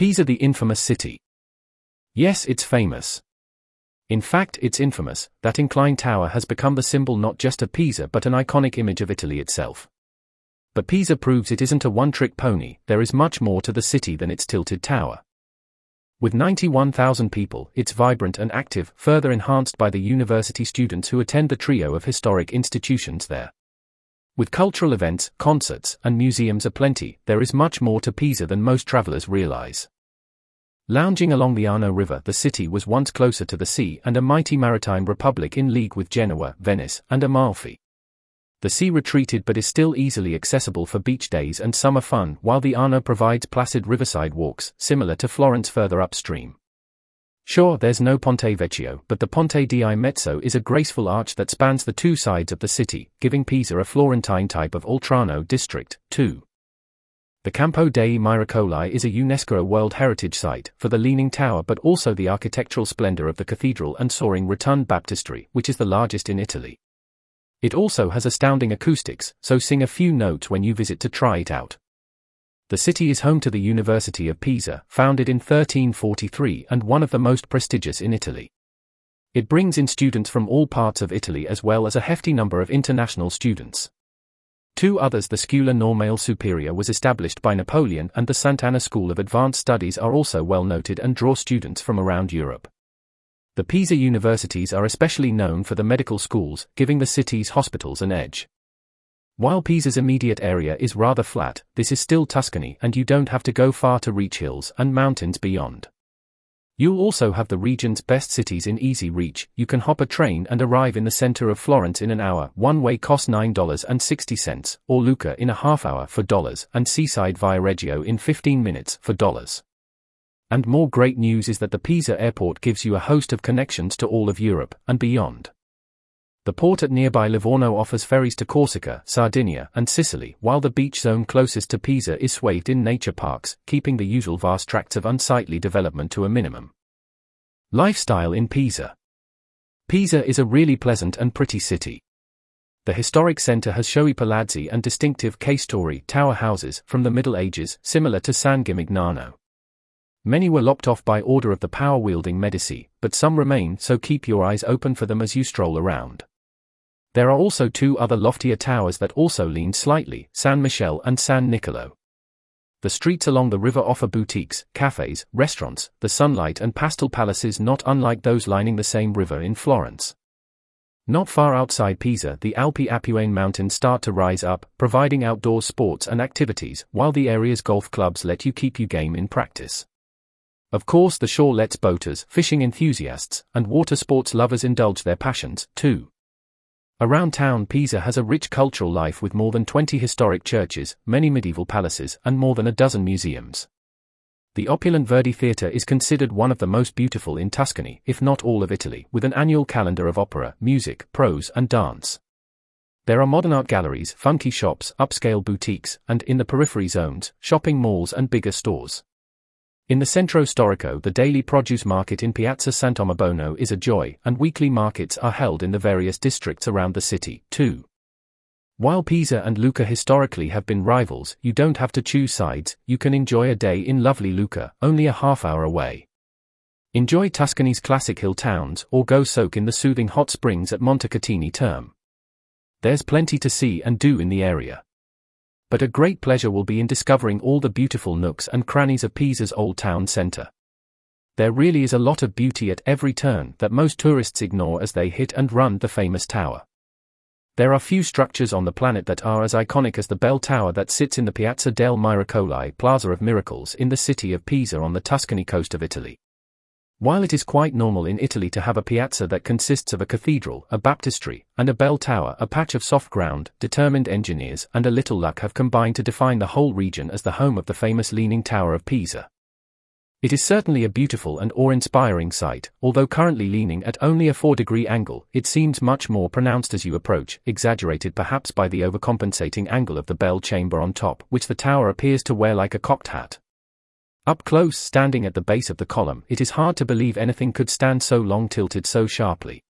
Pisa the infamous city. Yes, it's famous. In fact, it's infamous, that inclined tower has become the symbol not just of Pisa but an iconic image of Italy itself. But Pisa proves it isn't a one trick pony, there is much more to the city than its tilted tower. With 91,000 people, it's vibrant and active, further enhanced by the university students who attend the trio of historic institutions there. With cultural events, concerts, and museums aplenty, there is much more to Pisa than most travelers realize. Lounging along the Arno River, the city was once closer to the sea and a mighty maritime republic in league with Genoa, Venice, and Amalfi. The sea retreated but is still easily accessible for beach days and summer fun, while the Arno provides placid riverside walks, similar to Florence further upstream. Sure, there's no Ponte Vecchio, but the Ponte di Mezzo is a graceful arch that spans the two sides of the city, giving Pisa a Florentine type of Oltrarno district, too. The Campo dei Miracoli is a UNESCO World Heritage Site for the Leaning Tower but also the architectural splendor of the cathedral and soaring rotund baptistry, which is the largest in Italy. It also has astounding acoustics, so sing a few notes when you visit to try it out. The city is home to the University of Pisa, founded in 1343 and one of the most prestigious in Italy. It brings in students from all parts of Italy as well as a hefty number of international students. Two others the Scuola Normale Superiore was established by Napoleon and the Sant'Anna School of Advanced Studies are also well noted and draw students from around Europe. The Pisa universities are especially known for the medical schools, giving the city's hospitals an edge. While Pisa's immediate area is rather flat, this is still Tuscany and you don't have to go far to reach hills and mountains beyond. You'll also have the region's best cities in easy reach. You can hop a train and arrive in the center of Florence in an hour. One way costs $9.60, or Lucca in a half hour for dollars, and Seaside Viareggio in 15 minutes for dollars. And more great news is that the Pisa airport gives you a host of connections to all of Europe and beyond. The port at nearby Livorno offers ferries to Corsica, Sardinia, and Sicily, while the beach zone closest to Pisa is swathed in nature parks, keeping the usual vast tracts of unsightly development to a minimum. Lifestyle in Pisa Pisa is a really pleasant and pretty city. The historic center has showy palazzi and distinctive K-story tower houses from the Middle Ages, similar to San Gimignano. Many were lopped off by order of the power-wielding Medici, but some remain so keep your eyes open for them as you stroll around. There are also two other loftier towers that also lean slightly, San Michele and San Nicolo. The streets along the river offer boutiques, cafes, restaurants, the sunlight and pastel palaces not unlike those lining the same river in Florence. Not far outside Pisa, the Alpi Appuane mountains start to rise up, providing outdoor sports and activities, while the area's golf clubs let you keep your game in practice. Of course, the shore lets boaters, fishing enthusiasts, and water sports lovers indulge their passions, too. Around town, Pisa has a rich cultural life with more than 20 historic churches, many medieval palaces, and more than a dozen museums. The opulent Verdi Theatre is considered one of the most beautiful in Tuscany, if not all of Italy, with an annual calendar of opera, music, prose, and dance. There are modern art galleries, funky shops, upscale boutiques, and in the periphery zones, shopping malls and bigger stores. In the Centro Storico, the daily produce market in Piazza Sant'Omobono is a joy, and weekly markets are held in the various districts around the city, too. While Pisa and Lucca historically have been rivals, you don't have to choose sides, you can enjoy a day in lovely Lucca, only a half hour away. Enjoy Tuscany's classic hill towns, or go soak in the soothing hot springs at Montecatini Terme. There's plenty to see and do in the area but a great pleasure will be in discovering all the beautiful nooks and crannies of Pisa's old town centre. There really is a lot of beauty at every turn that most tourists ignore as they hit and run the famous tower. There are few structures on the planet that are as iconic as the bell tower that sits in the Piazza del Miracoli Plaza of Miracles in the city of Pisa on the Tuscany coast of Italy. While it is quite normal in Italy to have a piazza that consists of a cathedral, a baptistry, and a bell tower, a patch of soft ground, determined engineers, and a little luck have combined to define the whole region as the home of the famous Leaning Tower of Pisa. It is certainly a beautiful and awe-inspiring sight, although currently leaning at only a 4-degree angle, it seems much more pronounced as you approach, exaggerated perhaps by the overcompensating angle of the bell chamber on top, which the tower appears to wear like a cocked hat. Up close, standing at the base of the column, it is hard to believe anything could stand so long tilted so sharply.